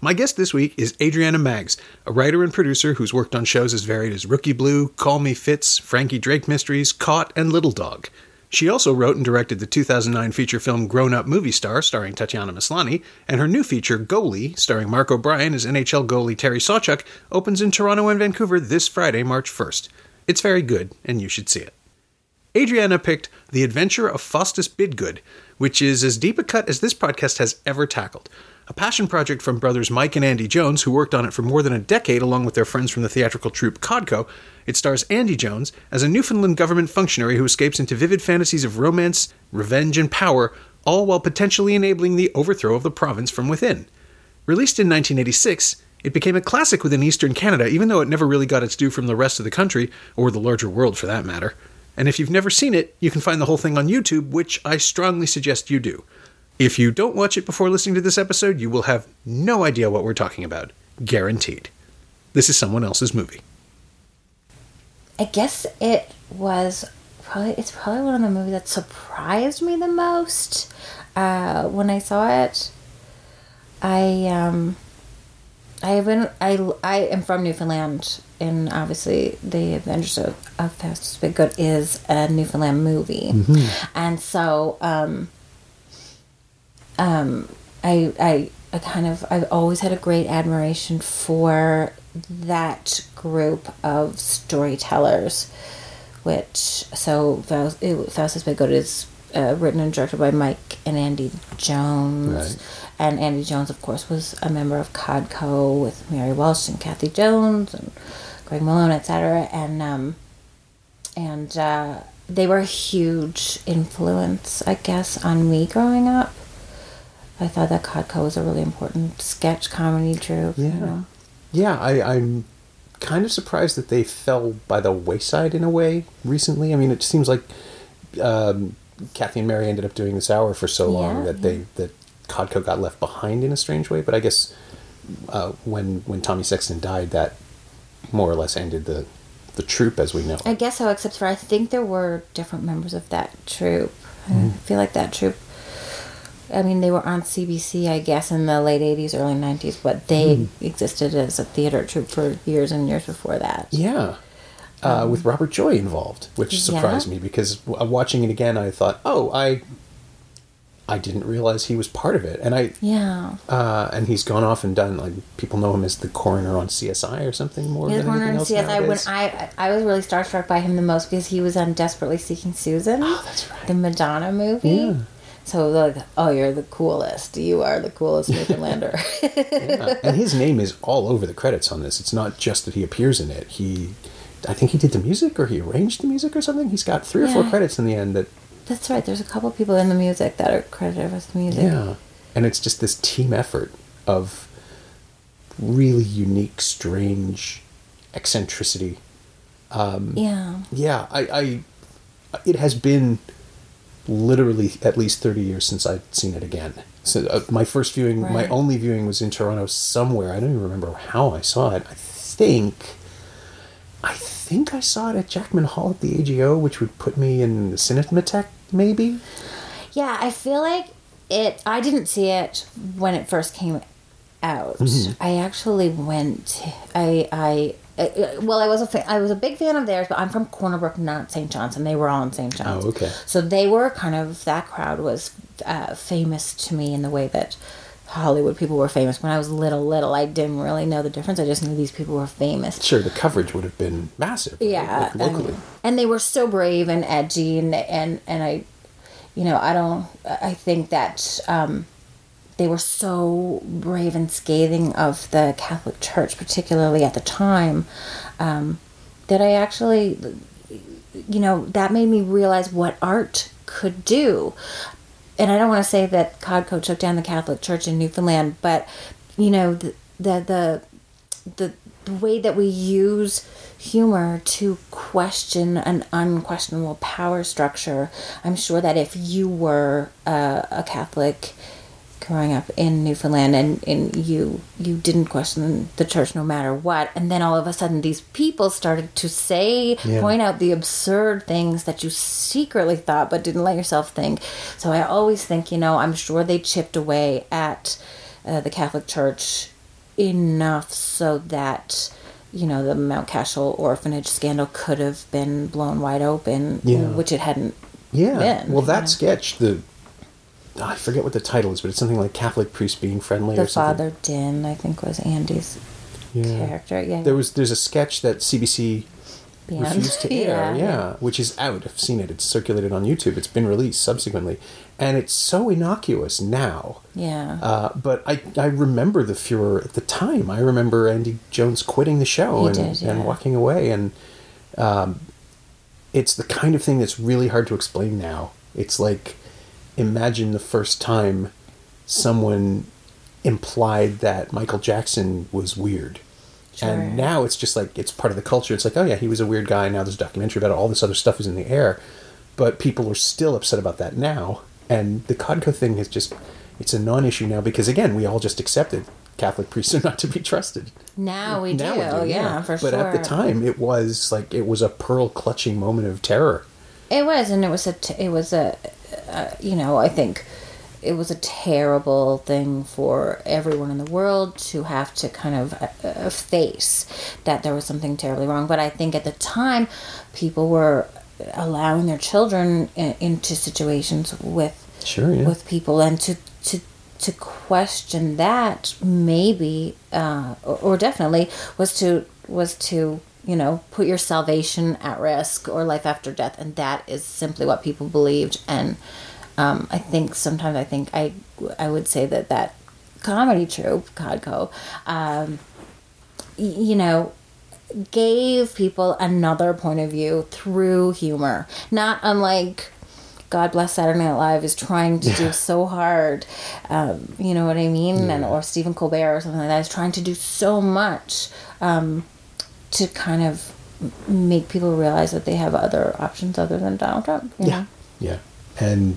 My guest this week is Adriana Maggs, a writer and producer who's worked on shows as varied as Rookie Blue, Call Me Fitz, Frankie Drake Mysteries, Caught, and Little Dog. She also wrote and directed the 2009 feature film Grown Up Movie Star, starring Tatiana Maslany, and her new feature, Goalie, starring Mark O'Brien as NHL goalie Terry Sawchuk, opens in Toronto and Vancouver this Friday, March 1st. It's very good, and you should see it. Adriana picked The Adventure of Faustus Bidgood, which is as deep a cut as this podcast has ever tackled. A passion project from brothers Mike and Andy Jones, who worked on it for more than a decade along with their friends from the theatrical troupe Codco. It stars Andy Jones as a Newfoundland government functionary who escapes into vivid fantasies of romance, revenge, and power, all while potentially enabling the overthrow of the province from within. Released in 1986, it became a classic within Eastern Canada, even though it never really got its due from the rest of the country, or the larger world for that matter. And if you've never seen it, you can find the whole thing on YouTube, which I strongly suggest you do. If you don't watch it before listening to this episode, you will have no idea what we're talking about. Guaranteed. This is someone else's movie. I guess it was probably it's probably one of the movies that surprised me the most uh, when I saw it. I um, I have been I I am from Newfoundland, and obviously the Adventures of, of Faustus Bidgood is a Newfoundland movie, and so um, um, I I I kind of I've always had a great admiration for that group of storytellers, which so Faust- Faustus Bidgood is uh, written and directed by Mike and Andy Jones, Right. And Andy Jones, of course, was a member of Codco with Mary Walsh and Cathy Jones and Greg Malone, etc. And um, and uh, they were a huge influence, I guess, on me growing up. I thought that Codco was a really important sketch comedy troupe. You Yeah. know? Yeah, I, I'm kind of surprised that they fell by the wayside in a way recently. I mean, it seems like um, Cathy and Mary ended up doing this hour for so long Yeah, that they that Codco got left behind in a strange way. But I guess uh, when when Tommy Sexton died, that more or less ended the the troupe as we know. I guess so, except for I think there were different members of that troupe. Mm-hmm. I feel like that troupe. I mean, they were on CBC, I guess, in the late '80s, early '90s, but they Mm-hmm. existed as a theater troupe for years and years before that. Yeah. Uh, with Robert Joy involved, which Yeah. surprised me because watching it again, I thought, oh, I, I didn't realize he was part of it, and I, Yeah, uh, and he's gone off and done like people know him as the coroner on CSI or something more he was than one anything on else CSI when. I I was really starstruck by him the most because he was on Desperately Seeking Susan. Oh, that's right. The Madonna movie. Yeah. So like, oh, you're the coolest. You are the coolest Newfoundlander. Yeah. and his name is all over the credits on this. It's not just that he appears in it. He, I think he did the music or he arranged the music or something. He's got three or four credits in the end that That's right. There's a couple people in the music that are credited with the music. Yeah. And it's just this team effort of really unique, strange eccentricity. Yeah. Yeah, I, I it has been literally at least 30 years since I'd seen it again. So uh, my first viewing, my only viewing was in Toronto somewhere. I don't even remember how I saw it. I think I think I saw it at Jackman Hall at the AGO, which would put me in the Cinematheque maybe. Yeah, I feel like it. I didn't see it when it first came out. Mm-hmm. I actually went. I I. uh, Well, I was a fa- I was a big fan of theirs, but I'm from Corner Brook, not St. John's, and they were all in St. John's. Oh, okay. So they were kind of that crowd was uh, famous to me in the way that Hollywood people were famous. When I was little, little, I didn't really know the difference. I just knew these people were famous. Sure, the coverage would have been massive. right? Yeah, Like, locally. and, and they were so brave and edgy, and and and I, you know, I don't. I think that um, they were so brave and scathing of the Catholic Church, particularly at the time, um, that I actually, you know, that made me realize what art could do. And I don't want to say that Codco took down the Catholic Church in Newfoundland, but you know, the the the, the way that we use humor to question an unquestionable power structure. I'm sure that if you were a Catholic growing up in Newfoundland and, and you you didn't question the church no matter what and then all of a sudden these people started to say Yeah. point out the absurd things that you secretly thought but didn't let yourself think so I always think you know I'm sure they chipped away at uh, the Catholic Church enough so that you know the Mount Cashel orphanage scandal could have been blown wide open Yeah. which it hadn't Yeah. been, well, you that know. sketch, the I forget what the title is, but it's something like Catholic priest being friendly the or something. father Din I think was Andy's Yeah. character yeah There was there's a sketch that CBC Beyond. refused to air. yeah, which is out. I've seen it. It's circulated on YouTube. It's been released subsequently, and it's so innocuous now. Yeah. Uh, but I, I remember the furor at the time. I remember Andy Jones quitting the show He and, did, yeah. and walking away. And um, it's the kind of thing that's really hard to explain now. It's like imagine the first time someone implied that Michael Jackson was weird. Sure. And now it's just like it's part of the culture. It's like, oh yeah, he was a weird guy. Now there's a documentary about it. All this other stuff is in the air, but people are still upset about that now. And the Codco thing is just it's a non-issue now because again, we all just accepted Catholic priests are not to be trusted. now we now do. Oh, yeah, for but sure. at the time, it was like it was a pearl clutching moment of terror. It was, and it was a, t- it was a, uh, you know, I think it was a terrible thing for everyone in the world to have to kind of uh, face that there was something terribly wrong. But I think at the time, people were allowing their children in, into situations with Sure, yeah. with people, and to to to question that maybe uh, or, or definitely was to was to you know put your salvation at risk or life after death. And that is simply what people believed. And um, i think sometimes i think i i would say that that comedy troupe codco um, you know gave people another point of view through humor. Not unlike God bless Saturday Night Live is trying to do so hard, um, you know what I mean, and or Stephen Colbert or something like that is trying to do so much um, to kind of make people realize that they have other options other than Donald Trump. Yeah, know? yeah. And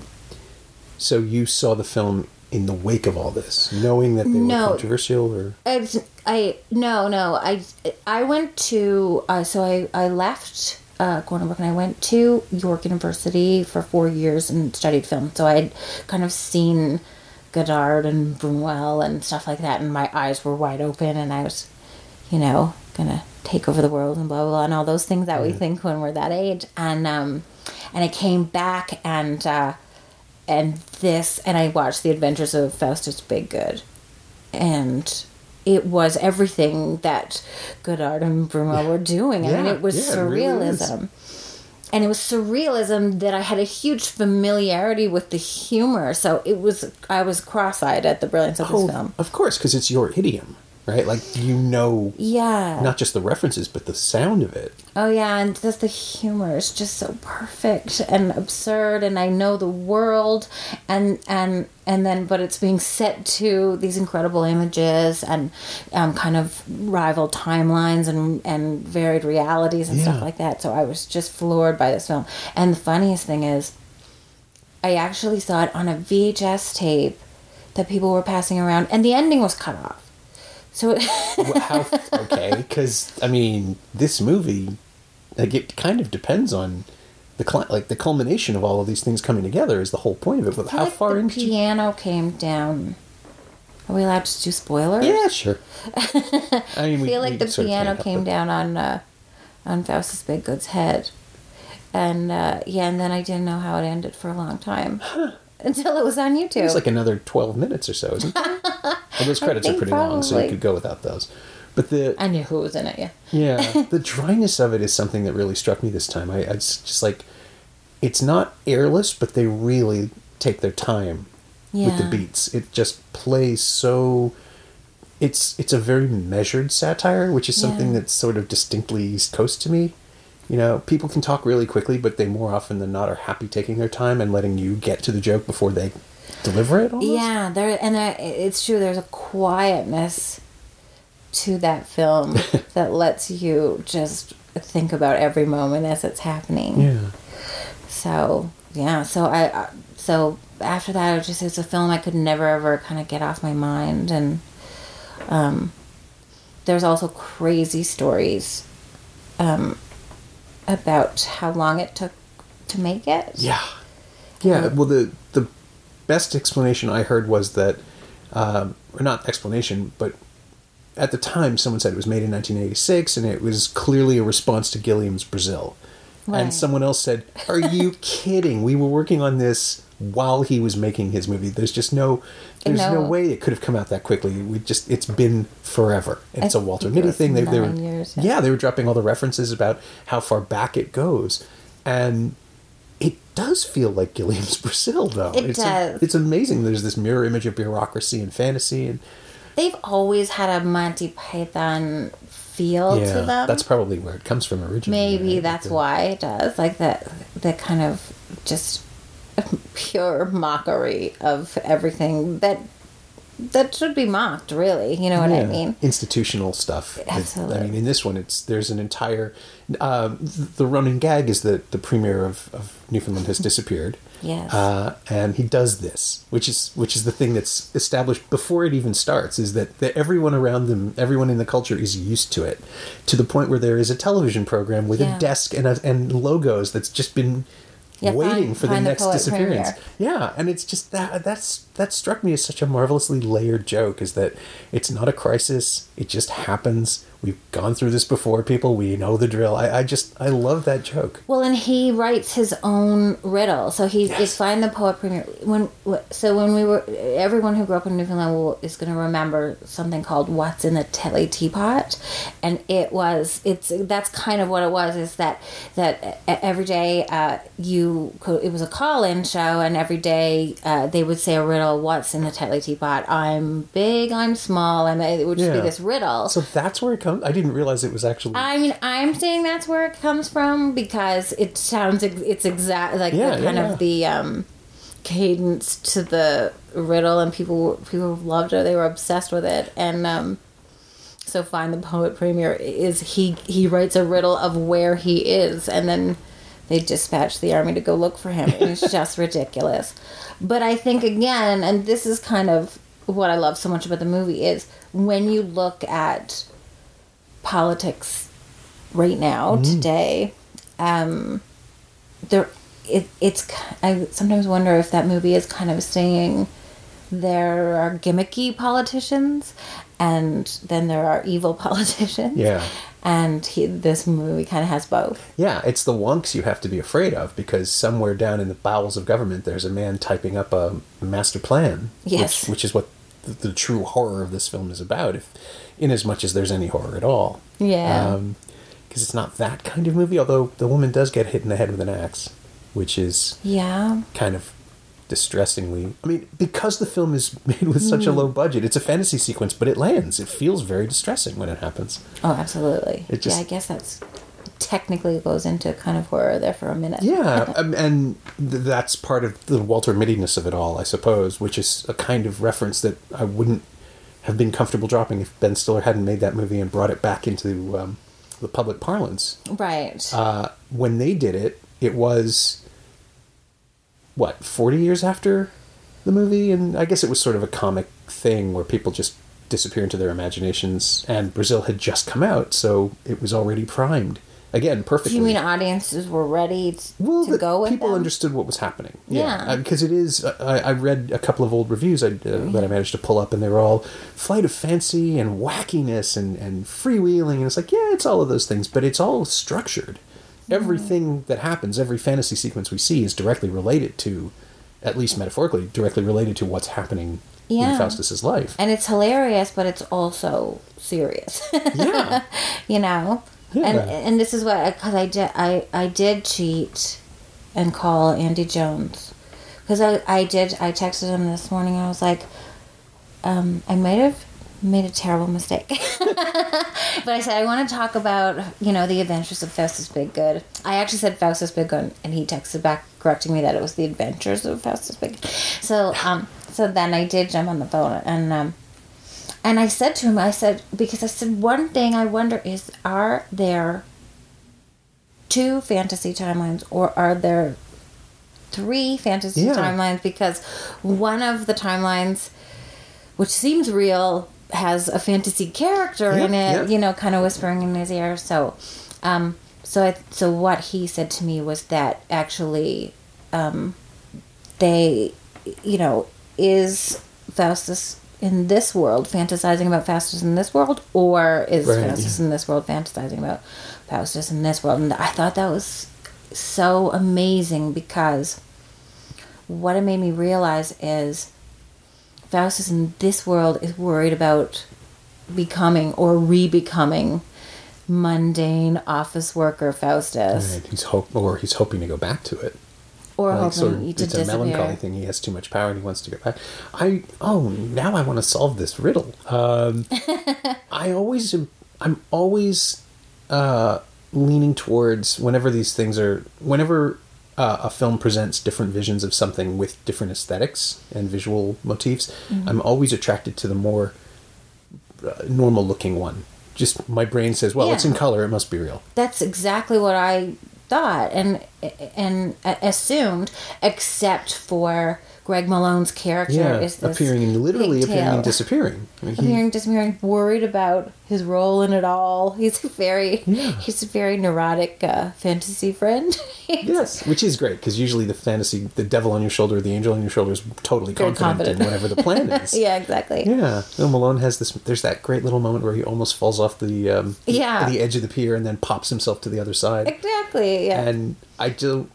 so you saw the film in the wake of all this, knowing that they No. were controversial, or It's, I no no I I went to uh, so I I left uh, Corner Brook and I went to York University for four years and studied film. So I had kind of seen Godard and Buñuel and stuff like that, and my eyes were wide open, and I was, you know, gonna take over the world and blah blah blah and all those things that we think when we're that age. And um, and I came back and uh, and this and I watched The Adventures of Faustus Bidgood and it was everything that Godard and Buñuel were doing. I mean, it was yeah, it really surrealism. and it was surrealism that I had a huge familiarity with the humor. So it was, I was cross eyed at the brilliance of this oh, film. of course, because it's your idiom, right? Like you know, Yeah. not just the references, but the sound of it. Oh yeah, and just the humor is just so perfect and absurd, and I know the world, and and and then but it's being set to these incredible images and um, kind of rival timelines and and varied realities and Yeah. stuff like that. So I was just floored by this film. And the funniest thing is, I actually saw it on a VHS tape that people were passing around, and the ending was cut off. So How okay? Because I mean, this movie, like it kind of depends on the cli- like the culmination of all of these things coming together is the whole point of it. But how like far the into? piano came down. Are we allowed to do spoilers? Yeah, sure. I mean, we, feel like the piano came down on uh, on Faustus Bidgood's head, and uh, yeah, and then I didn't know how it ended for a long time until it was on YouTube. It's like another twelve minutes or so, isn't it? and those credits are pretty long, so you could go without those. But the I knew who was in it. Yeah. yeah, the dryness of it is something that really struck me this time. I, I it's just like it's not airless, but they really take their time with the beats. It just plays so. It's it's a very measured satire, which is something Yeah. that's sort of distinctly East Coast to me. You know, people can talk really quickly, but they more often than not are happy taking their time and letting you get to the joke before they deliver it. Almost. Yeah, there and there, it's true. There's a quietness to that film that lets you just think about every moment as it's happening. Yeah. So yeah, so I so after that, it just it's a film I could never ever kind of get off my mind, and um, there's also crazy stories um, about how long it took to make it. Yeah. Yeah. Well, the the best explanation I heard was that, um, or not explanation, but at the time someone said it was made in 1986 and it was clearly a response to Gilliam's Brazil. Right. And someone else said, "Are you kidding? We were working on this while he was making his movie. There's just no, there's no, way it could have come out that quickly. We just, it's been forever. It's I a Walter Mitty thing. They, they were, years, yeah. yeah. they were dropping all the references about how far back it goes, and it does feel like Gilliam's Brazil, though. It it's a- does. it's amazing. There's this mirror image of bureaucracy and fantasy, and They've always had a Monty Python feel yeah, to them. that's probably where it comes from originally. Maybe right? that's why it does. Like that, the kind of just pure mockery of everything that that should be mocked. Really, you know what I mean? institutional stuff. It- I mean, in this one, it's there's an entire th- the running gag is that the premier of, of Newfoundland has disappeared. Yes. uh, and he does this, which is which is the thing that's established before it even starts. Is that, that everyone around them, everyone in the culture, is used to it, to the point where there is a television program with Yeah. a desk and a, and logos that's just been Yeah, waiting find- for the find the next poet disappearance. premier. Yeah, and it's just that that's that struck me as such a marvelously layered joke. Is that it's not a crisis; it just happens. We've gone through this before, people. We know the drill. I, I just I love that joke. Well, and he writes his own riddle. So he Yes. is find the poet premier. When so when we were everyone who grew up in Newfoundland will, is going to remember something called "What's in the Telly Teapot," and it was it's that's kind of what it was. Is that that every day uh, you could, it was a call in show, and every day uh, they would say a riddle. What's in the Telly Teapot? I'm big. I'm small, and it would just be this riddle. So that's where it comes. I didn't realize it was actually. I mean, I'm saying that's where it comes from because it sounds it's exact like Yeah, the kind yeah, of the um, cadence to the riddle, and people people loved it. They were obsessed with it, and um, so find the poet premier is he he writes a riddle of where he is, and then they dispatch the army to go look for him. It's just ridiculous. But I think again, and this is kind of what I love so much about the movie is when you look at politics right now today um there it, it's I sometimes wonder if that movie is kind of saying there are gimmicky politicians and then there are evil politicians Yeah. And he, this movie kind of has both Yeah, it's the wonks you have to be afraid of because somewhere down in the bowels of government, there's a man typing up a master plan. Yes. which, which is what the, the true horror of this film is about, if in as much as there's any horror at all. Yeah. Um, because it's not that kind of movie. Although the woman does get hit in the head with an axe, which is yeah kind of distressingly. I mean, because the film is made with such a low budget, it's a fantasy sequence, but it lands. It feels very distressing when it happens. oh absolutely It just- yeah i guess that's technically goes into kind of horror there for a minute Yeah, um, and th- that's part of the Walter Mittyness of it all, I suppose, which is a kind of reference that I wouldn't have been comfortable dropping if Ben Stiller hadn't made that movie and brought it back into um, the public parlance. right Uh, when they did it, it was what forty years after the movie, and I guess it was sort of a comic thing where people just disappear into their imaginations. And Brazil had just come out, so it was already primed again perfectly. you mean audiences were ready t- well, to go with people them? understood what was happening. Yeah. Because it is. I, I read a couple of old reviews I, uh, that I managed to pull up, and they were all flight of fancy and wackiness and and freewheeling, and it's like, yeah, it's all of those things, but it's all structured. Everything that happens, every fantasy sequence we see, is directly related to, at least metaphorically, directly related to what's happening Yeah. in Faustus's life. and it's hilarious, but it's also serious. yeah. you know, Yeah. and and this is what because I did I I did cheat and call Andy Jones because I I did I texted him this morning. I was like, um, I might have made a terrible mistake, but I said I want to talk about you know the Adventures of Faustus Biggood. I actually said Faustus Biggood, and he texted back correcting me that it was the Adventures of Faustus Biggood. So um so then I did jump on the phone and um and I said to him, I said because I said one thing I wonder is are there two fantasy timelines or are there three fantasy Yeah. timelines because one of the timelines which seems real has a fantasy character in it yeah. you know kind of whispering in his ear so um so I, so what he said to me was that actually um they you know is faustus in this world fantasizing about faustus in this world or is Right, faustus yeah. in this world fantasizing about faustus in this world and i thought that was so amazing because what it made me realize is Faustus in this world is worried about becoming or re-becoming mundane office worker Faustus, And he's hope, or he's hoping to go back to it. or Like, hoping sort of- to it's a melancholy thing. He has too much power and he wants to go back. I oh now I want to solve this riddle. Um, I always am- I'm always uh, leaning towards whenever these things are whenever uh, a film presents different visions of something with different aesthetics and visual motifs. Mm-hmm. I'm always attracted to the more uh, normal looking one. Just my brain says, well, it's in color; it must be real. That's exactly what I thought and and assumed, except for Greg Malone's character Yeah, is this appearing and literally appearing and disappearing. I mean, he- appearing disappearing worried about his role in it all he's a very Yeah. he's a very neurotic uh, fantasy friend Yes, which is great because usually the fantasy, the devil on your shoulder, the angel on your shoulder is totally confident, confident. in whatever the plan is. yeah exactly Yeah, Malone has this. There's that great little moment where he almost falls off the um, Yeah. the edge of the pier and then pops himself to the other side. exactly yeah And I do,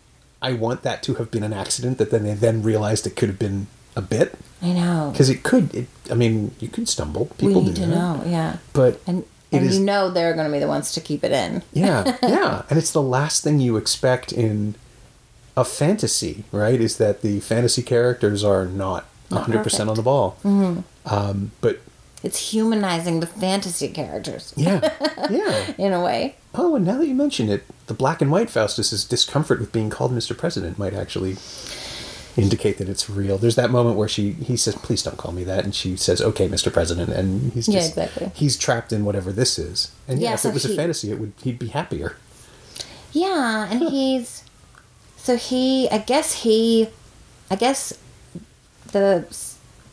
I want that to have been an accident that then they then realized it could have been a bit i know because it could. It, I mean, you could stumble. we People need do to that. know yeah But and and is- you know they're going to be the ones to keep it in yeah, yeah, and it's the last thing you expect in a fantasy, right? Is that the fantasy characters are not Not hundred percent on the ball. Mm-hmm. Um, but it's humanizing the fantasy characters yeah, yeah. in a way Oh, and now that you mention it, the black and white Faustus's discomfort with being called Mr. President might actually indicate that it's real. There's that moment where she he says, "Please don't call me that," and she says, "Okay, Mr. President," and he's Yeah, exactly. he's trapped in whatever this is. And yeah, Yeah, if so it was a fantasy, it would he'd be happier. Yeah, and he's so he. I guess he. I guess the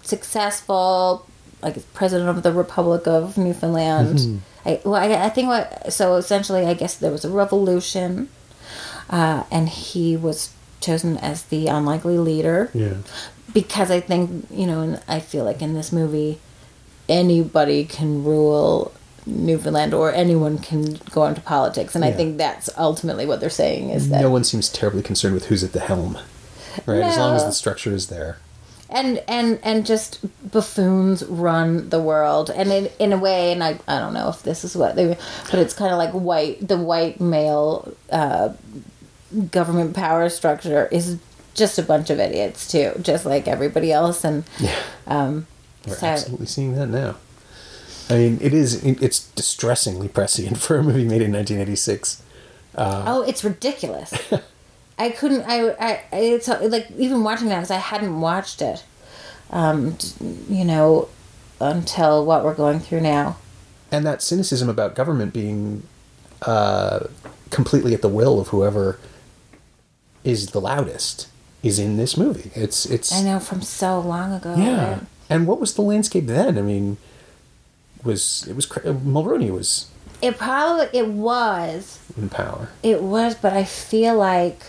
successful like president of the Republic of Newfoundland. I, well, I, I think what so essentially, I guess there was a revolution, uh, and he was chosen as the unlikely leader Yeah. because I think you know, and I feel like in this movie, anybody can rule Newfoundland or anyone can go into politics, and I think that's ultimately what they're saying is that no one seems terribly concerned with who's at the helm, right? As long as the structure is there. And and and just buffoons run the world, and in in a way, and I I don't know if this is what they, but it's kind of like white the white male uh, government power structure is just a bunch of idiots too, just like everybody else, and Yeah. um, We're so absolutely seeing that now. I mean, it is it's distressingly prescient for a movie made in 1986. Oh, it's ridiculous. I couldn't. I. I. It's like even watching that because I hadn't watched it. Um, you know, until what we're going through now. and that cynicism about government being uh, completely at the will of whoever is the loudest is in this movie. It's it's I know from so long ago. yeah. right? And what was the landscape then? I mean, was it was Mulroney was It probably it was. in power. It was, but I feel like.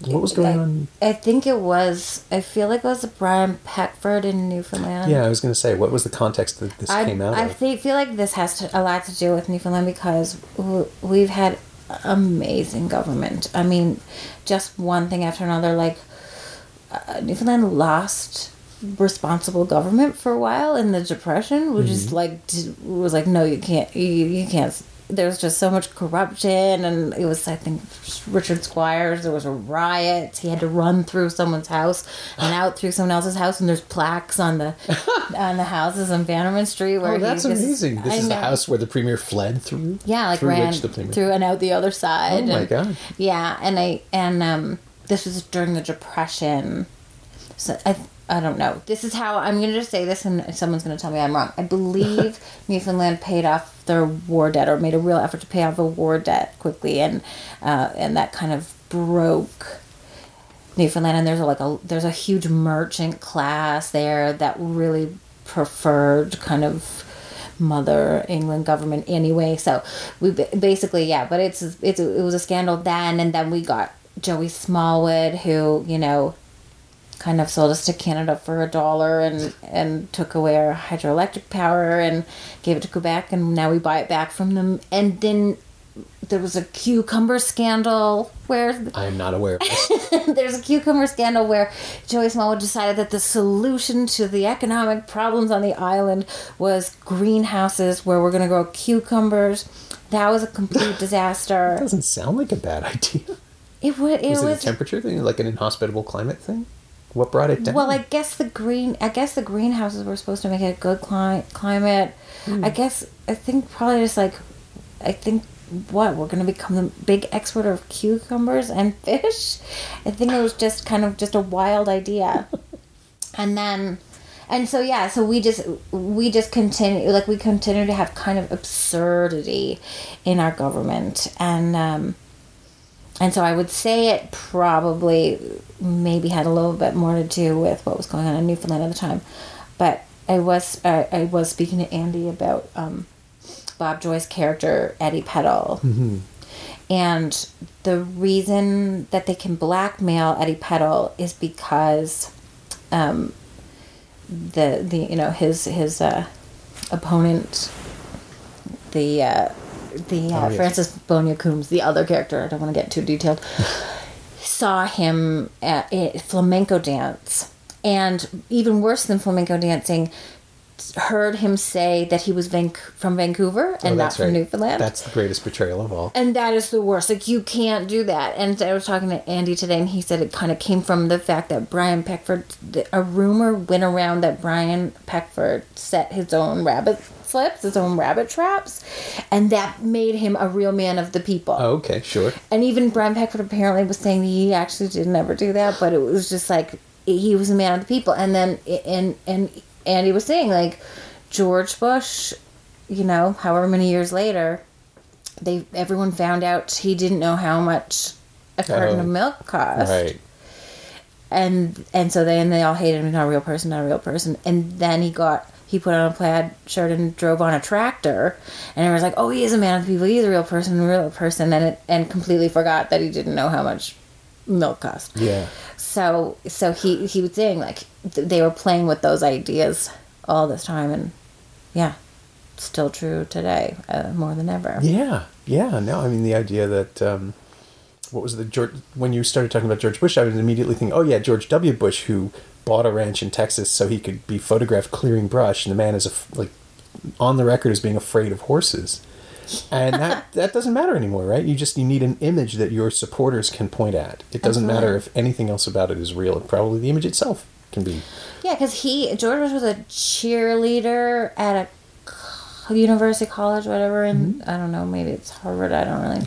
What was going I, on? I think it was. I feel like it was Brian Peckford in Newfoundland. Yeah, I was going to say, what was the context that this I, came out I of? feel like this has to, a lot to do with Newfoundland because w- we've had amazing government. I mean, just one thing after another. Like uh, Newfoundland lost responsible government for a while in the depression, which is Mm-hmm. like was like no, you can't, you, you can't. There's just so much corruption, and it was I think Richard Squires. There was a riot. He had to run through someone's house and out through someone else's house, and there's plaques on the on the houses on Bannerman Street where Oh, that's just- amazing! This I is the house where the premier fled through. Yeah, like through ran which the premier. through and out the other side. Oh my and- God. Yeah, and I and um, this was during the depression. So I I don't know. This is how I'm going to just say this, and someone's going to tell me I'm wrong. I believe Newfoundland paid off their war debt, or made a real effort to pay off a war debt quickly, and uh, and that kind of broke Newfoundland. And there's a, like a there's a huge merchant class there that really preferred kind of mother England government anyway. So we basically yeah, but it's it's it was a scandal then, and then we got Joey Smallwood, who you know kind of sold us to Canada for a dollar and and took away our hydroelectric power and gave it to Quebec and now we buy it back from them and then there was a cucumber scandal where I am not aware of this. there's a cucumber scandal where Joey Smallwood decided that the solution to the economic problems on the island was greenhouses where we're going to grow cucumbers. That was a complete disaster. doesn't sound like a bad idea. It would. It Is it was. a temperature thing, like an inhospitable climate thing? What brought it down? Well, I guess the green. I guess the greenhouses were supposed to make it a good cli- climate. Hmm. I guess I think probably just like, I think what we're gonna become the big exporter of cucumbers and fish. I think it was just kind of just a wild idea, and then, and so yeah, so we just we just continue like we continue to have kind of absurdity in our government and. um and so I would say it probably maybe had a little bit more to do with what was going on in Newfoundland at the time. But I was uh, I was speaking to Andy about um, Bob Joy's character Eddie Peddle, and the reason that they can blackmail Eddie Peddle is because um, the the you know his his uh, opponent the uh, the uh, Oh, yes. Francis Bonia Coombs, the other character, I don't want to get too detailed, saw him at, at flamenco dance. And even worse than flamenco dancing, heard him say that he was Van- from Vancouver and Oh, not from right. Newfoundland. That's the greatest betrayal of all. And that is the worst. Like you can't do that. And I was talking to Andy today, and he said it kind of came from the fact that Brian Peckford. A rumor went around that Brian Peckford set his own rabbit slips, his own rabbit traps, and that made him a real man of the people. Oh, okay, sure. And even Brian Peckford apparently was saying that he actually did never do that, but it was just like he was a man of the people. And then and and Andy was saying like George Bush, you know, however many years later, they everyone found out he didn't know how much a carton Oh, of milk cost Right. and and so then they all hated him not a real person not a real person and then he got he put on a plaid shirt and drove on a tractor and everyone's like oh he is a man of the people he's a real person a real person and it and completely forgot that he didn't know how much milk cost Yeah. so so he he was saying like th- they were playing with those ideas all this time and yeah still true today uh, more than ever Yeah. Yeah. No, I mean the idea that um, what was the George when you started talking about George Bush, I was immediately thinking, oh yeah, George W. Bush who bought a ranch in Texas so he could be photographed clearing brush, and the man is a like on the record as being afraid of horses. And that that doesn't matter anymore, right? You just you need an image that your supporters can point at. It doesn't matter if anything else about it is real. Probably the image itself can be. Yeah, because he George was a cheerleader at a university college, whatever, and mm-hmm. I don't know, maybe it's Harvard. I don't really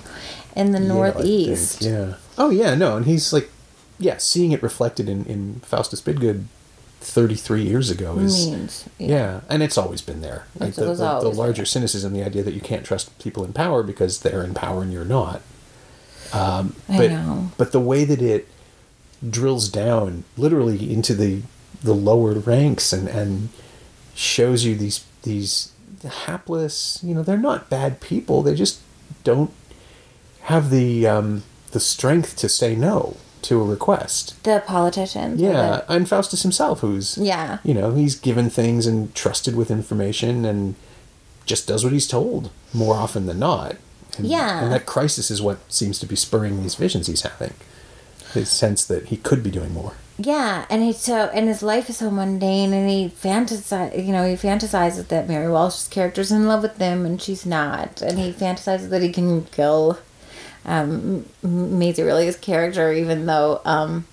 in the I. Northeast. Yeah. Oh yeah, no, and he's like, yeah, seeing it reflected in in Faustus Bidgood, thirty three years ago is Means yeah. and it's always been there. Like It's- the, the, the larger cynicism, the idea that you can't trust people in power because they're in power and you're not. Um, I but know. but the way that it drills down literally into the the lower ranks and and shows you these these hapless you know they're not bad people they just don't have the um the strength to say no to a request The politicians. or yeah and faustus himself who's yeah. you know he's given things and trusted with information and just does what he's told more often than not and, Yeah. and that crisis is what seems to be spurring these visions he's having his sense that he could be doing more Yeah, and he's so and his life is so mundane, and he fantasize, you know, he fantasizes that Mary Walsh's character's in love with him, and she's not, and he fantasizes that he can kill um, Maisie Rillie's character, even though um,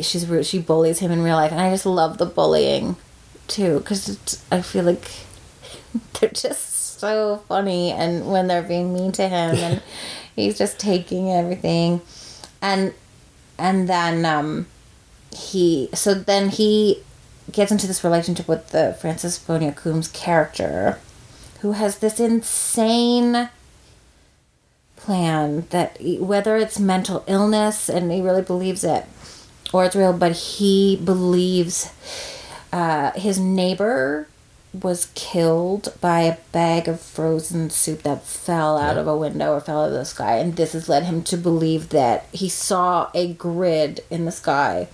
she's she bullies him in real life, and I just love the bullying too, because I feel like they're just so funny, and when they're being mean to him, and he's just taking everything, and and then um he so then he gets into this relationship with the Francis Bonia Coombs character, who has this insane plan that he- whether it's mental illness and he really believes it or it's real, but he believes uh, his neighbor was killed by a bag of frozen soup that fell out Yeah. of a window or fell out of the sky, and this has led him to believe that he saw a grid in the sky.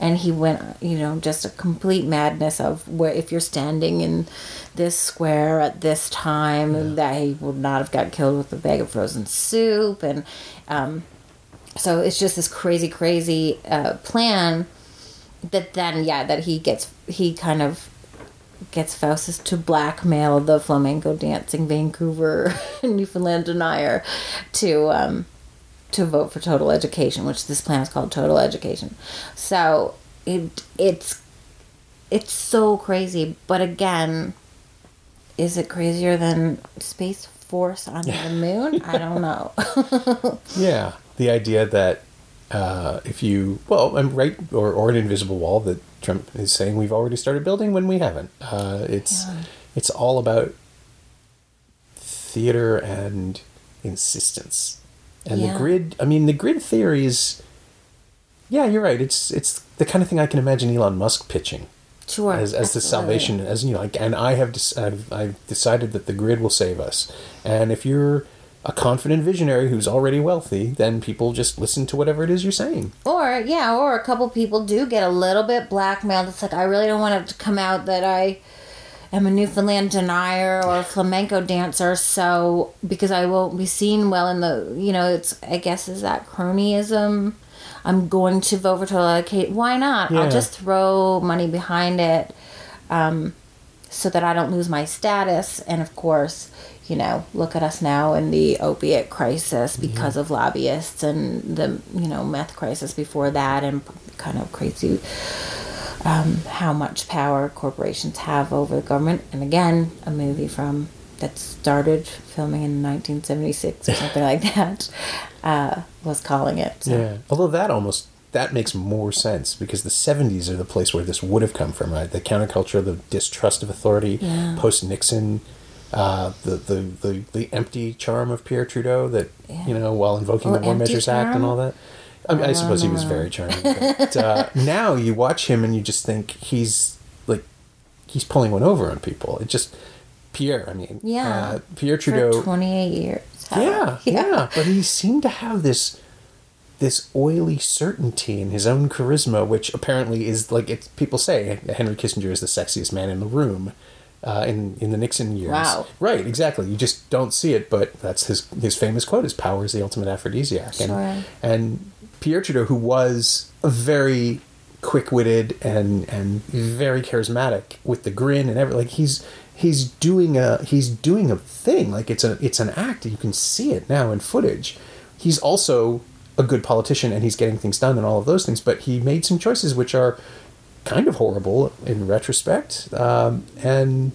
And he went, you know, just a complete madness of where if you're standing in this square at this time, that he would not have got killed with a bag of frozen soup, and um, so it's just this crazy, crazy uh, plan that then, yeah, that he gets, he kind of gets Faustus to blackmail the flamenco dancing Vancouver Newfoundland denier to um, to vote for total education, which this plan is called total education. So it it's it's so crazy, but again, is it crazier than Space Force on the moon? I don't know. Yeah, the idea that uh, if you well, I'm right, or or an invisible wall that Trump is saying we've already started building when we haven't. Uh, it's Yeah. it's all about theater and insistence, and Yeah. the grid. I mean, the grid theory is. Yeah, you're right. It's it's the kind of thing I can imagine Elon Musk pitching sure, as, as the salvation as you know like, and i have des- I've, I've decided that the grid will save us and if you're a confident visionary who's already wealthy then people just listen to whatever it is you're saying Or yeah, or a couple people do get a little bit blackmailed. It's like I really don't want it to come out that I am a Newfoundland denier or a flamenco dancer, so because I won't be seen well in the you know, it's I guess is that cronyism. I'm going to vote for total Kate. Why not? Yeah. I'll just throw money behind it, um, so that I don't lose my status. And of course, you know, look at us now in the opiate crisis because of lobbyists and the you know meth crisis before that, and kind of crazy um, how much power corporations have over the government. And again, a movie from that started filming in 1976 or something like that uh, was calling it. So. yeah although that almost that makes more sense because the 70s are the place where this would have come from right the counterculture the distrust of authority Yeah. post nixon uh, the, the, the, the empty charm of Pierre Trudeau that, Yeah. you know, while invoking Oh, the War Measures Act and all that. I, mean, I suppose he was very charming. But uh, now you watch him and you just think he's like, he's pulling one over on people. It just, Pierre, I mean, Yeah. uh, Pierre Trudeau. 28 years. Yeah, yeah, But he seemed to have this this oily certainty in his own charisma, which apparently is like it's people say Henry Kissinger is the sexiest man in the room. Uh, in in the Nixon years, Wow. right? Exactly. You just don't see it, but that's his his famous quote: "Is power is the ultimate aphrodisiac." Sure. And, and Pierre Trudeau, who was very quick witted and and very charismatic with the grin and every like he's he's doing a he's doing a thing. Like it's a it's an act you can see it now in footage. He's also a good politician and he's getting things done and all of those things but he made some choices which are kind of horrible in retrospect. Um, and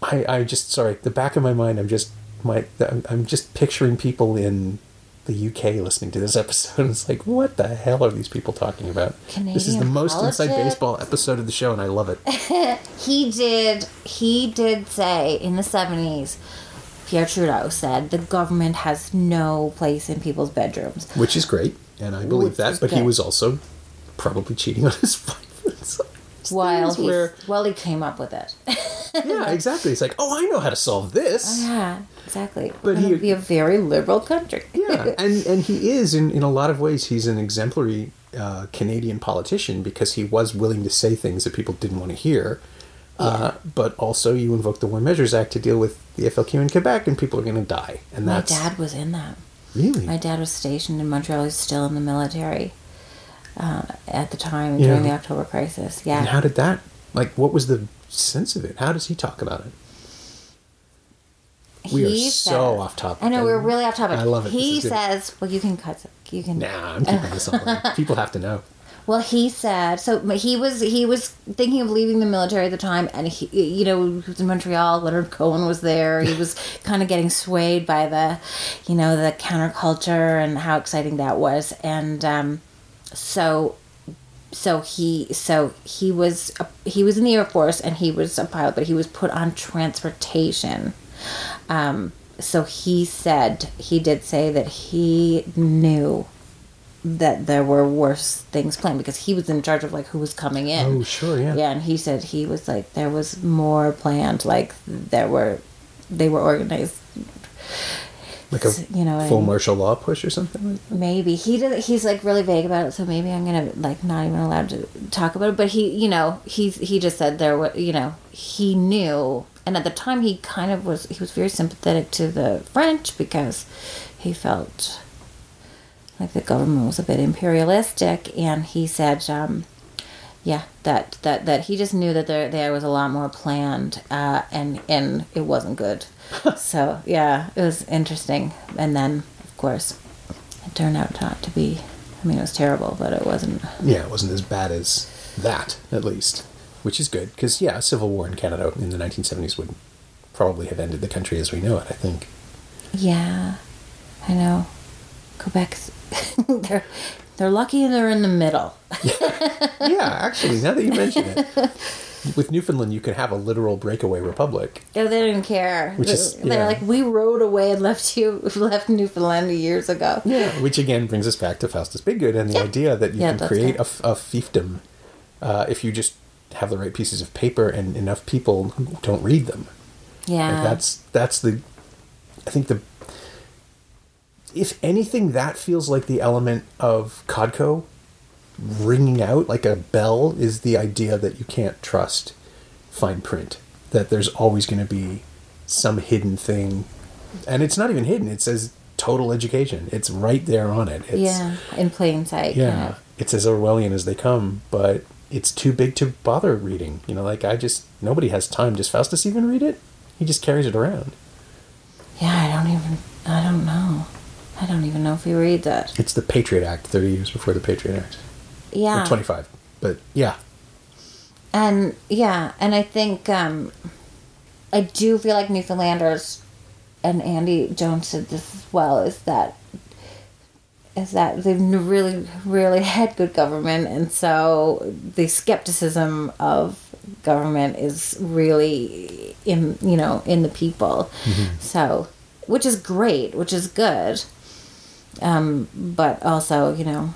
I, I just sorry the back of my mind i'm just my i'm just picturing people in the uk listening to this episode it's like what the hell are these people talking about this is the Canadian most inside baseball episode of the show and i love it He did. He did say in the seventies. Pierre Trudeau said the government has no place in people's bedrooms. which is great and i believe Which that but he was also probably cheating on his wife It's While he, where- well, he came up with it. yeah exactly it's like oh i know how to solve this yeah, exactly. But he be a very liberal country. yeah, and and he is in in a lot of ways. He's an exemplary uh, Canadian politician because he was willing to say things that people didn't want to hear. Uh, but also, you invoke the War Measures Act to deal with the FLQ in Quebec, and people are going to die. And My dad was in that. really My dad was stationed in Montreal. He's still in the military uh, at the time Yeah. during the October crisis. And Yeah. how did that? Like, what was the sense of it? How does he talk about it? We are He so off topic. I know we're really off topic. I love it. He is good. says, "Well, you can cut. You can." Nah, I'm keeping this all. People have to know. Well, he said so. He was he was thinking of leaving the military at the time, and he, you know, he was in Montreal. Leonard Cohen was there. He was kind of getting swayed by the, you know, the counterculture and how exciting that was, and um, so so he so he was a, he was in the Air Force and he was a pilot, but he was put on transportation. Um, so he said he did say that he knew that there were worse things planned because he was in charge of like who was coming in. Oh, sure, yeah. Yeah, and he said he was like there was more planned. Like there were, they were organized. Like a You know I full mean? martial law push or something like that? maybe he did he's like really vague about it so maybe i'm gonna like not even allowed to talk about it but he you know he's he just said there were you know he knew and at the time he kind of was he was very sympathetic to the french because he felt like the government was a bit imperialistic and he said um yeah that that that he just knew that there there was a lot more planned uh and and it wasn't good so yeah it was interesting. And then of course it turned out not to be i mean it was terrible but it wasn't. Yeah, it wasn't as bad as that, at least, which is good because yeah, a civil war in Canada in the 1970s would probably have ended the country as we know it. I think. yeah i know. Quebec's they're they're lucky they're in the middle. Yeah, actually, now that you mention it, with Newfoundland, you could have a literal breakaway republic. Yeah, they didn't care. Which is- they're yeah. like, we rode away and left you, left Newfoundland years ago. Yeah, which again brings us back to Faustus Bidgood and the Yeah. idea that you Yeah, can create good. a, a fiefdom uh, if you just have the right pieces of paper and enough people who don't read them. Yeah, Like that's that's the I think the if anything that feels like the element of Codco ringing out like a bell is the idea that you can't trust fine print that there's always going to be some hidden thing and it's not even hidden it says total education it's right there on it it's yeah, in plain sight. yeah kind of. it's as orwellian as they come but it's too big to bother reading you know like i just nobody has time does faustus even read it he just carries it around yeah. I don't even. I don't know. I don't even know if he reads it. it's the patriot act 30 years before the patriot act Yeah, or 25 but yeah and yeah, and I think um, I do feel like Newfoundlanders, and Andy Jones said this as well. Is that is that they've really, really had good government, and so the skepticism of government is really in you know in the people. So, which is great, which is good, um, but also you know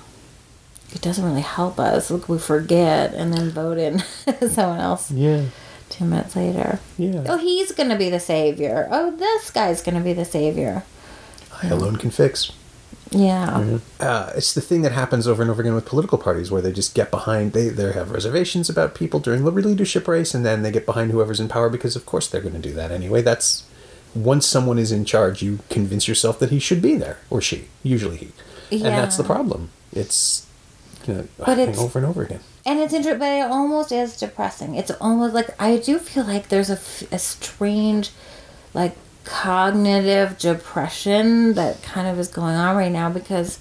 it doesn't really help us. Look, we forget and then vote in someone else yeah two minutes later. yeah Oh, he's gonna be the savior. Oh, this guy's gonna be the savior. i alone can fix Yeah. uh, it's the thing that happens over and over again with political parties where they just get behind they they have reservations about people during the leadership race and then they get behind whoever's in power because of course they're going to do that anyway that's once someone is in charge you convince yourself that he should be there or she usually he and that's the problem it's But it's- over and over again And it's interesting, but it almost is depressing. It's almost like I do feel like there's a, a strange, like cognitive depression that kind of is going on right now because,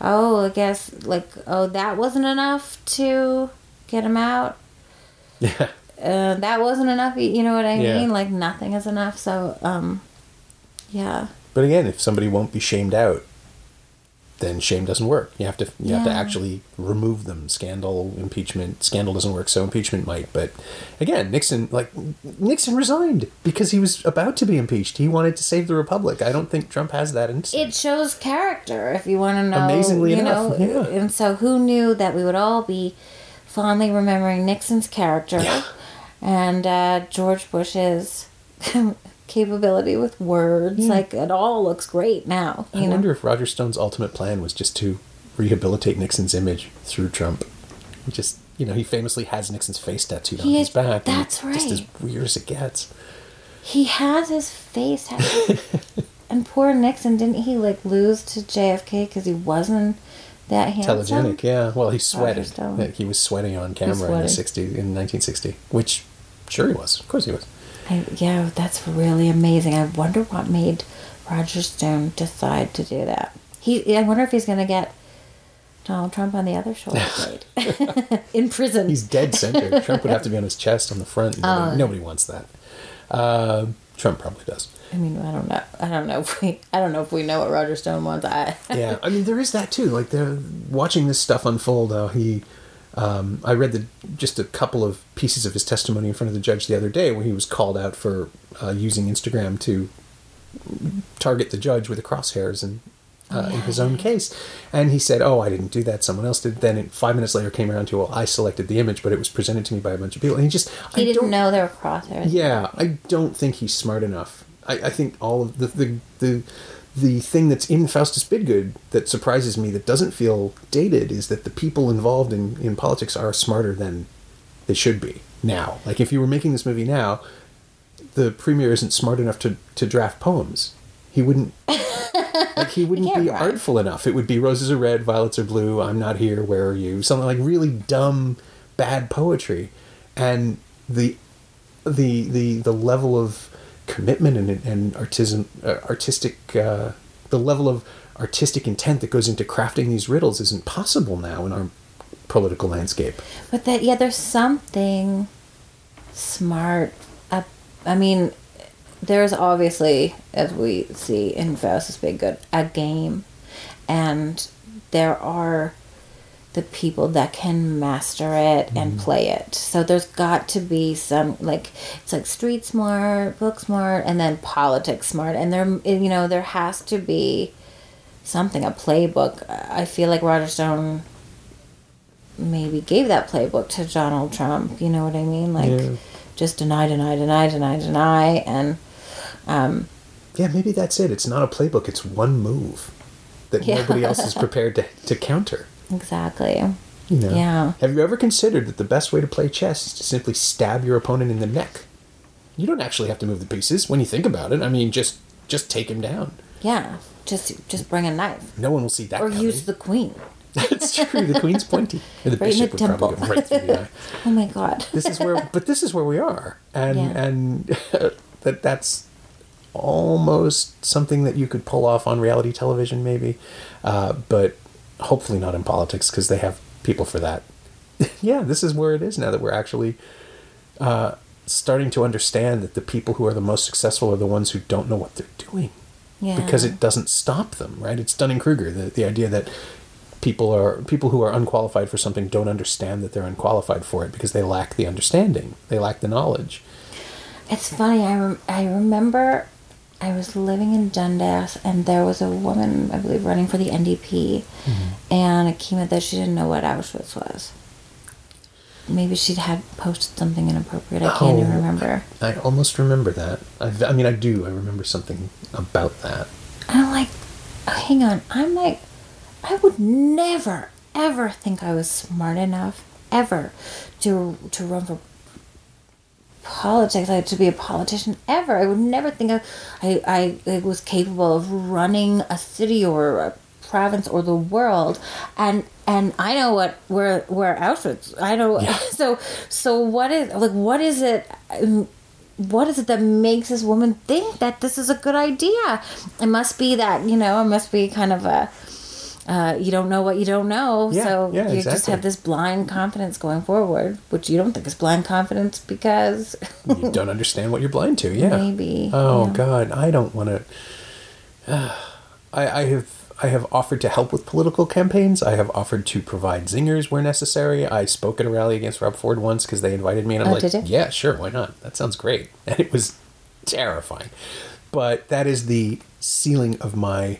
oh, I guess like oh that wasn't enough to get him out. yeah Uh, that wasn't enough. You know what I Yeah. mean? Like nothing is enough. So um, yeah. but again if somebody won't be shamed out then shame doesn't work. You have to you have to actually remove them. Scandal impeachment scandal doesn't work so impeachment might. But again nixon like nixon resigned because he was about to be impeached. He wanted to save the republic. I don't think trump has that in it shows character if you want to know Amazingly enough, know? yeah. and so who knew that we would all be fondly remembering nixon's character? Yeah. and uh, george bush's capability with words. Hmm. Like it all looks great now i know? wonder if roger stone's ultimate plan was just to rehabilitate nixon's image through trump. Just you know he famously has nixon's face tattooed on He his back that's it's just as weird as it gets. He has his face tattooed. and poor nixon didn't he like lose to jfk because he wasn't that handsome? Telegenic yeah. Well he sweated. Yeah, he was sweating on camera in the 60s in 1960 which sure he was. Of course he was I, yeah, that's really amazing. I wonder what made Roger Stone decide to do that. He, I wonder if he's going to get Donald Trump on the other shoulder blade in prison. He's dead center. Trump would have to be on his chest on the front. Nobody, nobody wants that. Uh, Trump probably does. I mean, I don't know. I don't know if we. I don't know if we know what Roger Stone wants. I. Yeah, I mean there is that too. Like they're watching this stuff unfold. How he Um, I read the, just a couple of pieces of his testimony in front of the judge the other day where he was called out for uh, using Instagram to target the judge with the crosshairs and uh, in his own case. And he said, "Oh, I didn't do that. Someone else did." Then it, five minutes later, came around to, "Well, I selected the image, but it was presented to me by a bunch of people." And he just He I didn't don't- know there were crosshairs. Yeah, I don't think he's smart enough. I, I think all of the the the the thing that's in Faustus Bidgood that surprises me that doesn't feel dated is that the people involved in, in politics are smarter than they should be now. Like if you were making this movie now, the premier isn't smart enough to, to draft poems. He wouldn't like he wouldn't be artful enough. It would be roses are red, violets are blue, I'm not here, where are you? Something like really dumb bad poetry. And the the the the level of commitment and and uh, artistic uh, the level of artistic intent that goes into crafting these riddles isn't possible now in our political landscape. But that yeah, there's something smart. Up, I mean, there's obviously, as we see in Faustus Bidgood, a game, and there are the people that can master it and play it. So there's got to be some like it's like street smart, book smart, and then politics smart, and there you know there has to be something a playbook. I feel like Roger Stone maybe gave that playbook to Donald Trump. You know what I mean? Like Yeah. just deny, deny, deny, deny, deny, and um, Yeah, maybe that's it. It's not a playbook, it's one move that Yeah. nobody else is prepared to, to counter. Exactly. You know? Yeah. Have you ever considered that the best way to play chess is to simply stab your opponent in the neck? You don't actually have to move the pieces when you think about it. I mean, just just take him down. Yeah, just just bring a knife No one will see that. or coming. use the queen. That's true. The queen's pointy. Or the Right in the bishop would probably go right through the eye. Oh my god. This is where, but this is where we are, and Yeah. and that that's almost something that you could pull off on reality television, maybe, uh, but hopefully not in politics because they have people for that. yeah, this is where it is now that we're actually uh, starting to understand that the people who are the most successful are the ones who don't know what they're doing Yeah. because it doesn't stop them, right? It's Dunning Kruger, the, the idea that people are people who are unqualified for something don't understand that they're unqualified for it because they lack the understanding, they lack the knowledge. It's funny. I rem- I remember I was living in Dundas, and there was a woman, I believe, running for the NDP, Mm-hmm. and it came out that she didn't know what Auschwitz was. Maybe she'd had posted something inappropriate. I can't even Oh. remember. I almost remember that. I, I mean, I do. I remember something about that. And I'm like, oh, hang on. I'm like, I would never, ever think I was smart enough, ever, to to run for politics, I had to be a politician, ever. I would never think I, I, I was capable of running a city or a province or the world, and and I know what where where Auschwitz. I know. Yeah. So so what is like what is it? um, what is it that makes this woman think that this is a good idea? It must be that you know, it must be kind of a uh, you don't know what you don't know, Yeah, so yeah, you just have this blind confidence going forward, which you don't think is blind confidence because You don't understand what you're blind to. Yeah. Maybe, Oh yeah. God, I don't want to. I I have I have offered to help with political campaigns. I have offered to provide zingers where necessary. I spoke at a rally against Rob Ford once because they invited me, and I'm Oh, like, yeah, sure, why not? That sounds great, and it was terrifying. But that is the ceiling of my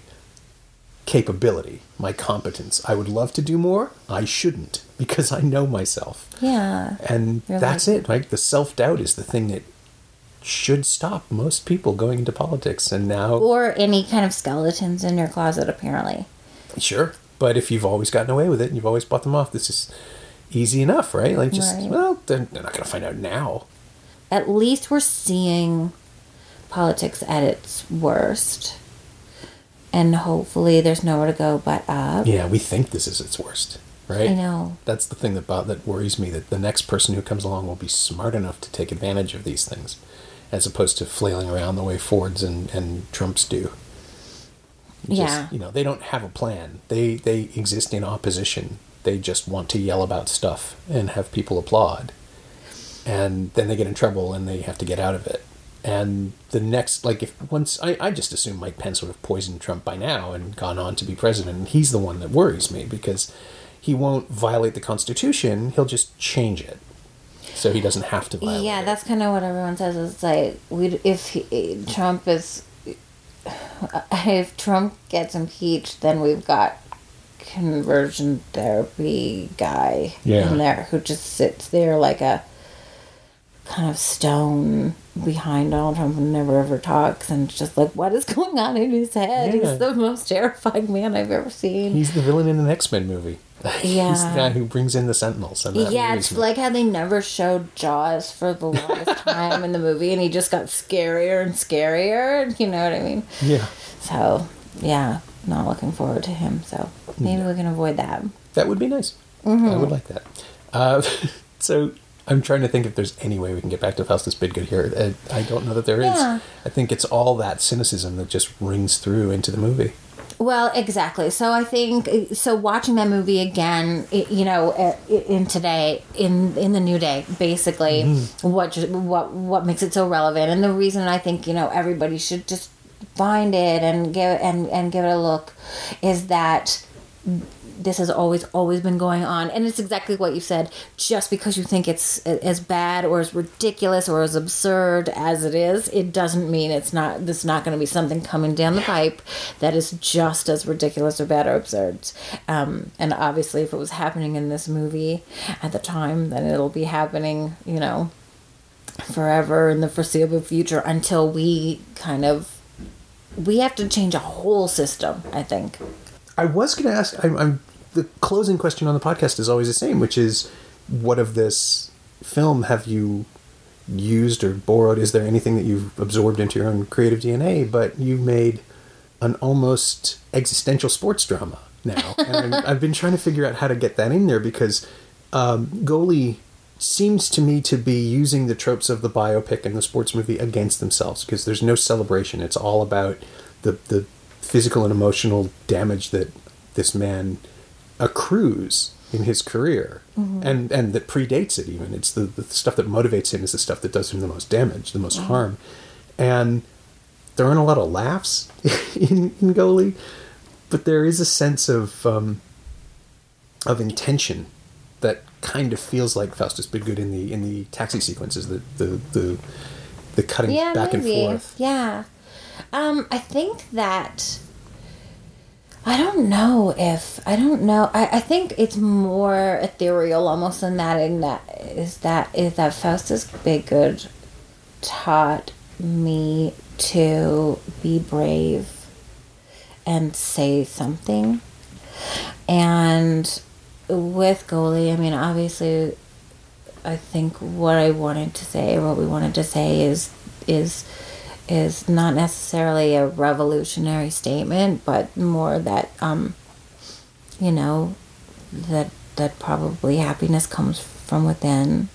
capability, my competence. I would love to do more. I shouldn't because I know myself. yeah, And You're that's it, Like The self doubt is the thing that should stop most people going into politics. And now, or any kind of skeletons in your closet, apparently. sure. But if you've always gotten away with it and you've always bought them off, this is easy enough, right? Like, just, Right. well, they're, they're not going to find out now. At least we're seeing politics at its worst, and hopefully there's nowhere to go but up. Yeah, we think this is its worst, right? I know. That's the thing that, that worries me that the next person who comes along will be smart enough to take advantage of these things as opposed to flailing around the way Fords and, and Trumps do. Just, Yeah. You know, they don't have a plan. They they exist in opposition. They just want to yell about stuff and have people applaud. And then they get in trouble and they have to get out of it. And the next like if once I, I just assume Mike Pence would have poisoned Trump by now and gone on to be president and he's the one that worries me because he won't violate the Constitution. He'll just change it, so he doesn't have to violate. Yeah, that's kind of what everyone says. It's like we if he, Trump is if Trump gets impeached, then we've got conversion therapy guy Yeah. in there who just sits there like a kind of stone behind Donald Trump and never ever talks and it's just like what is going on in his head? Yeah. He's the most terrifying man I've ever seen. He's the villain in an X Men movie. He's Yeah. the guy who brings in the Sentinels. And Yeah, it's me. like how they never showed Jaws for the longest time in the movie, and he just got scarier and scarier. You know what I mean? yeah, So, yeah, not looking forward to him. So maybe we can avoid that. that would be nice. Mm-hmm. I would like that. Uh, so I'm trying to think if there's any way we can get back to Faustus Bidgood here. Uh, I don't know that there is. Yeah. I think it's all that cynicism that just rings through into the movie. Well, exactly. So I think so. Watching that movie again, i- you know, in today, in in the new day, basically, what ju- what what makes it so relevant, and the reason I think you know everybody should just find it and give and and give it a look, is that this has always always been going on. And it's exactly what you said. Just because you think it's as bad or as ridiculous or as absurd as it is it doesn't mean it's not there's not going to be something coming down the pipe that is just as ridiculous or bad or absurd. Um, and obviously if it was happening in this movie at the time then it'll be happening you know forever in the foreseeable future until we kind of we have to change a whole system i think. I was going to ask. I'm, I'm the closing question on the podcast is always the same, which is, what of this film have you used or borrowed? Is there anything that you've absorbed into your own creative DNA? But you made an almost existential sports drama now, and I've been trying to figure out how to get that in there because um, goalie seems to me to be using the tropes of the biopic and the sports movie against themselves because there's no celebration. It's all about the the physical and emotional damage that this man accrues in his career. And and that predates it even. It's the, the stuff that motivates him is the stuff that does him the most damage the most harm. And there aren't a lot of laughs in, in goalie but there is a sense of um, of intention that kind of feels like Faustus Bidgood in the in the taxi sequences the the the, the cutting yeah, back maybe. and forth. Yeah. Um, I think that I don't know if I don't know. I, I think it's more ethereal almost than that in that is that is that Faustus Bidgood taught me to be brave and say something. And with goalie, I mean obviously I think what I wanted to say, what we wanted to say is is is not necessarily a revolutionary statement, but more that um, you know that that probably happiness comes from within.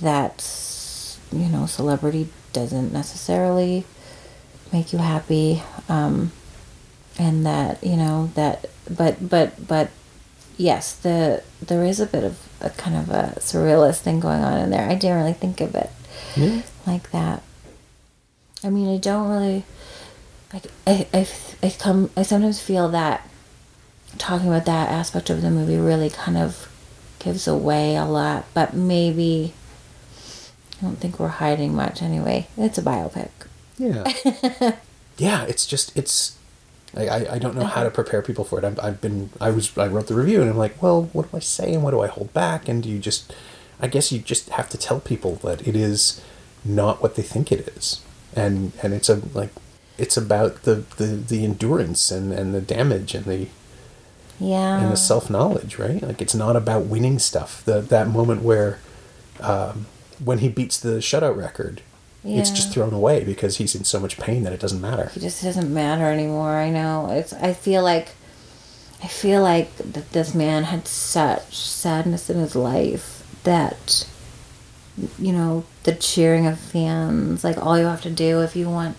That you know celebrity doesn't necessarily make you happy, um, and that you know that but but but yes, the there is a bit of a kind of a surrealist thing going on in there. I didn't really think of it yeah like that. I mean, I don't really like. I I I come. I sometimes feel that talking about that aspect of the movie really kind of gives away a lot, but maybe I don't think we're hiding much anyway. It's a biopic. Yeah. yeah, it's just it's I, I, I don't know how to prepare people for it. I've, I've been I was I wrote the review and I'm like, well, what do I say and what do I hold back? And do you just I guess you just have to tell people that it is not what they think it is. And and it's a like it's about the, the, the endurance and, and the damage and the Yeah. and the self knowledge, right? Like it's not about winning stuff. The that moment where um, when he beats the shutout record, it's just thrown away because he's in so much pain that it doesn't matter. It just doesn't matter anymore. I know. It's. I feel like. I feel like that this man had such sadness in his life that. You know the cheering of fans. Like all you have to do if you want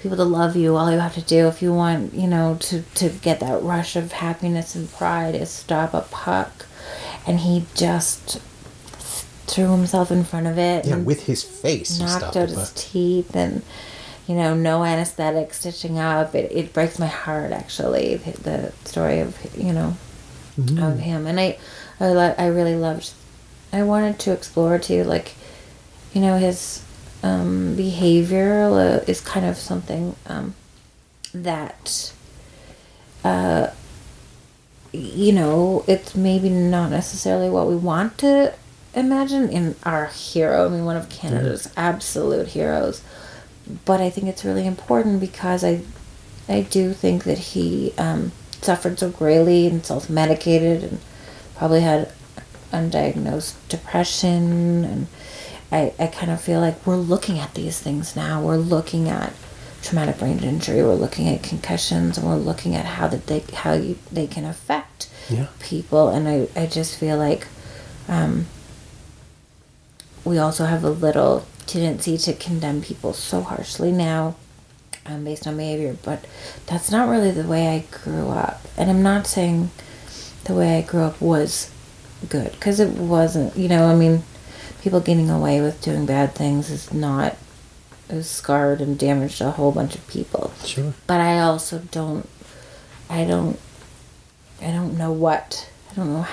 people to love you, all you have to do if you want you know to to get that rush of happiness and pride is stop a puck, and he just threw himself in front of it. Yeah, and with his face. knocked out his teeth and you know no anesthetic stitching up it, it breaks my heart actually the, the story of you know mm-hmm. of him, and I, I, lo- I really loved. I wanted to explore too, like, you know, his um, behavior is kind of something um, that, uh, you know, it's maybe not necessarily what we want to imagine in our hero. I mean, one of Canada's absolute heroes. But I think it's really important because I, I do think that he um, suffered so greatly and self-medicated and probably had undiagnosed depression and I, I kind of feel like we're looking at these things now. We're looking at traumatic brain injury. We're looking at concussions, and we're looking at how that they how you, they can affect Yeah. people. And I, I just feel like um, we also have a little tendency to condemn people so harshly now um, based on behavior, but that's not really the way I grew up. And I'm not saying the way I grew up was good because it wasn't. You know, I mean, people getting away with doing bad things is not is scarred and damaged a whole bunch of people. Sure. But I also don't. I don't. I don't know what. I don't know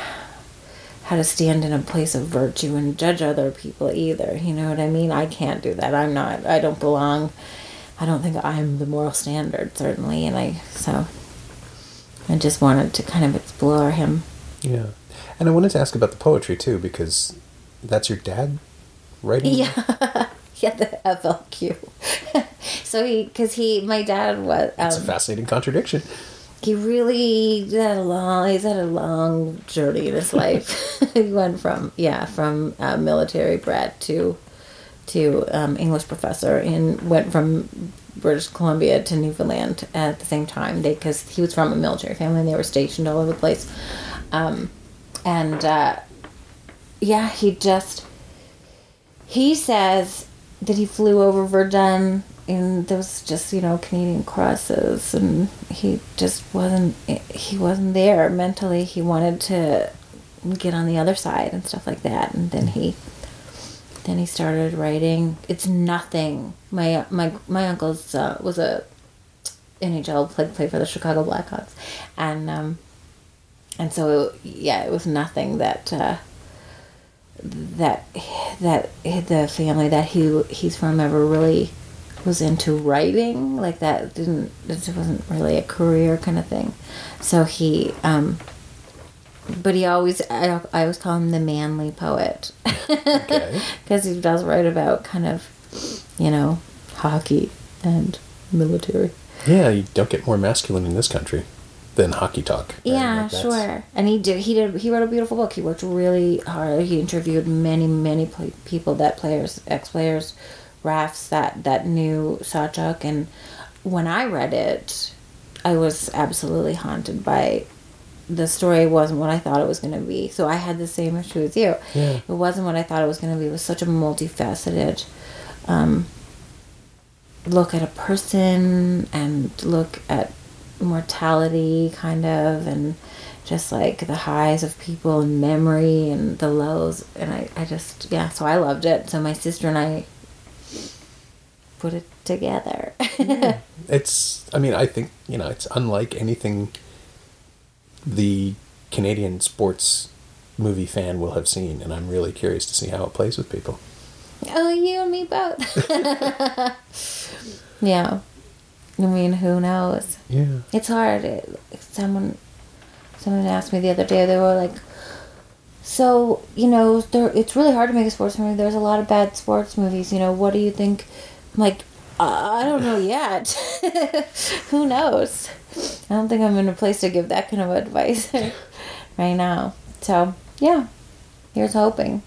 how to stand in a place of virtue and judge other people either. You know what I mean? I can't do that. I'm not. I don't belong. I don't think I'm the moral standard certainly, and I so. I just wanted to kind of explore him. Yeah. And I wanted to ask about the poetry too, because that's your dad writing? Yeah, yeah, the FLQ. so he, because he, my dad was, It's a um, fascinating contradiction. he really had a long, he's had a long journey in his life. he went from, yeah, from uh, military brat to, to um, English professor, and went from British Columbia to Newfoundland at the same time. They, because he was from a military family, and they were stationed all over the place. Um, and uh, yeah, he just he says that he flew over Verdun in those just you know Canadian crosses and he just wasn't he wasn't there mentally. He wanted to get on the other side and stuff like that. And then he then he started writing. It's nothing. My my my uncle's uh, was a NHL played played for the Chicago Blackhawks. And um and so yeah it was nothing that uh that that the family that he he's from ever really was into writing like that didn't it wasn't really a career kind of thing. So he um but he always I, I always call him the manly poet. Okay. because he does write about kind of you know hockey and military. Yeah, you don't get more masculine in this country than hockey talk. right? Yeah, Like, sure. And he did. He did. He wrote a beautiful book. He worked really hard. He interviewed many, many pl- people that players, ex players, rafts that that knew Sawchuk. And when I read it, I was absolutely haunted by. The story wasn't what I thought it was going to be. So I had the same issue as you. Yeah. It wasn't what I thought it was going to be. It was such a multifaceted um, look at a person and look at mortality kind of and just like the highs of people and memory and the lows and I, I just yeah so I loved it. So my sister and I put it together. It's, I mean, I think, you know, it's unlike anything the Canadian sports movie fan will have seen, and I'm really curious to see how it plays with people. oh you and me both. Yeah I mean who knows Yeah. It's hard. It, someone, someone asked me the other day. They were like, "So you know, there. It's really hard to make a sports movie. There's a lot of bad sports movies. You know, what do you think?" I'm like, uh, I don't know yet. Who knows? I don't think I'm in a place to give that kind of advice right now. So yeah, here's hoping.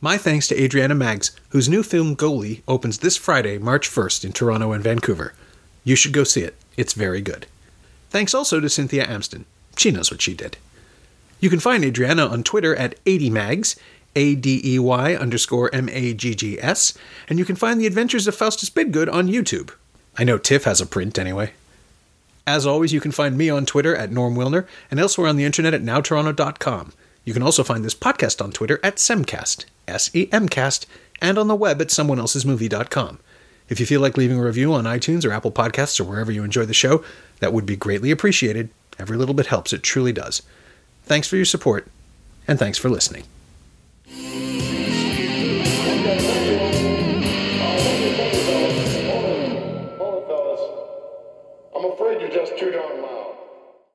My thanks to Adriana Maggs, whose new film Goalie opens this Friday, March 1st in Toronto and Vancouver. You should go see it. It's very good. Thanks also to Cynthia Amston. She knows what she did. You can find Adriana on Twitter at 80mags, A-D-E-Y underscore M-A-G-G-S, and you can find The Adventures of Faustus Bidgood on YouTube. I know Tiff has a print anyway. As always, you can find me on Twitter at Norm Wilner and elsewhere on the internet at nowtoronto.com. You can also find this podcast on Twitter at Semcast, S-E-M-Cast, and on the web at someoneelsesmovie.com. If you feel like leaving a review on iTunes or Apple Podcasts or wherever you enjoy the show, that would be greatly appreciated. Every little bit helps, it truly does. Thanks for your support, and thanks for listening.